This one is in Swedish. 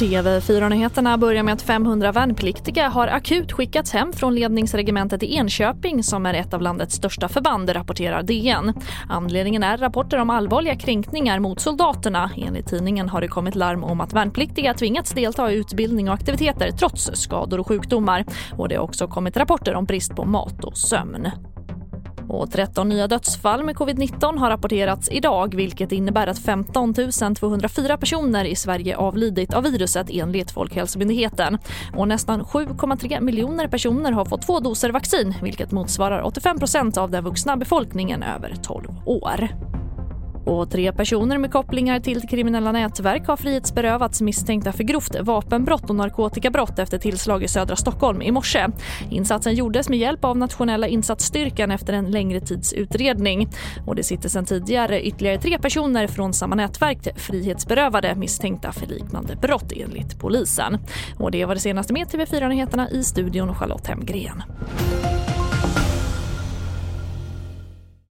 TV4-nyheterna börjar med att 500 värnpliktiga har akut skickats hem från ledningsregementet i Enköping som är ett av landets största förband, rapporterar DN. Anledningen är rapporter om allvarliga kränkningar mot soldaterna. Enligt tidningen har det kommit larm om att värnpliktiga tvingats delta i utbildning och aktiviteter trots skador och sjukdomar. Och det har också kommit rapporter om brist på mat och sömn. Och 13 nya dödsfall med covid-19 har rapporterats idag vilket innebär att 15 204 personer i Sverige avlidit av viruset enligt Folkhälsomyndigheten. Och nästan 7,3 miljoner personer har fått två doser vaccin vilket motsvarar 85% av den vuxna befolkningen över 12 år. Och tre personer med kopplingar till kriminella nätverk har frihetsberövats misstänkta för grovt vapenbrott och narkotikabrott efter tillslag i södra Stockholm i morse. Insatsen gjordes med hjälp av nationella insatsstyrkan efter en längre tids utredning. Och det sitter sedan tidigare ytterligare tre personer från samma nätverk frihetsberövade misstänkta för liknande brott enligt polisen. Och det var det senaste med TV4 Nyheterna i studion Charlotte Hemgren.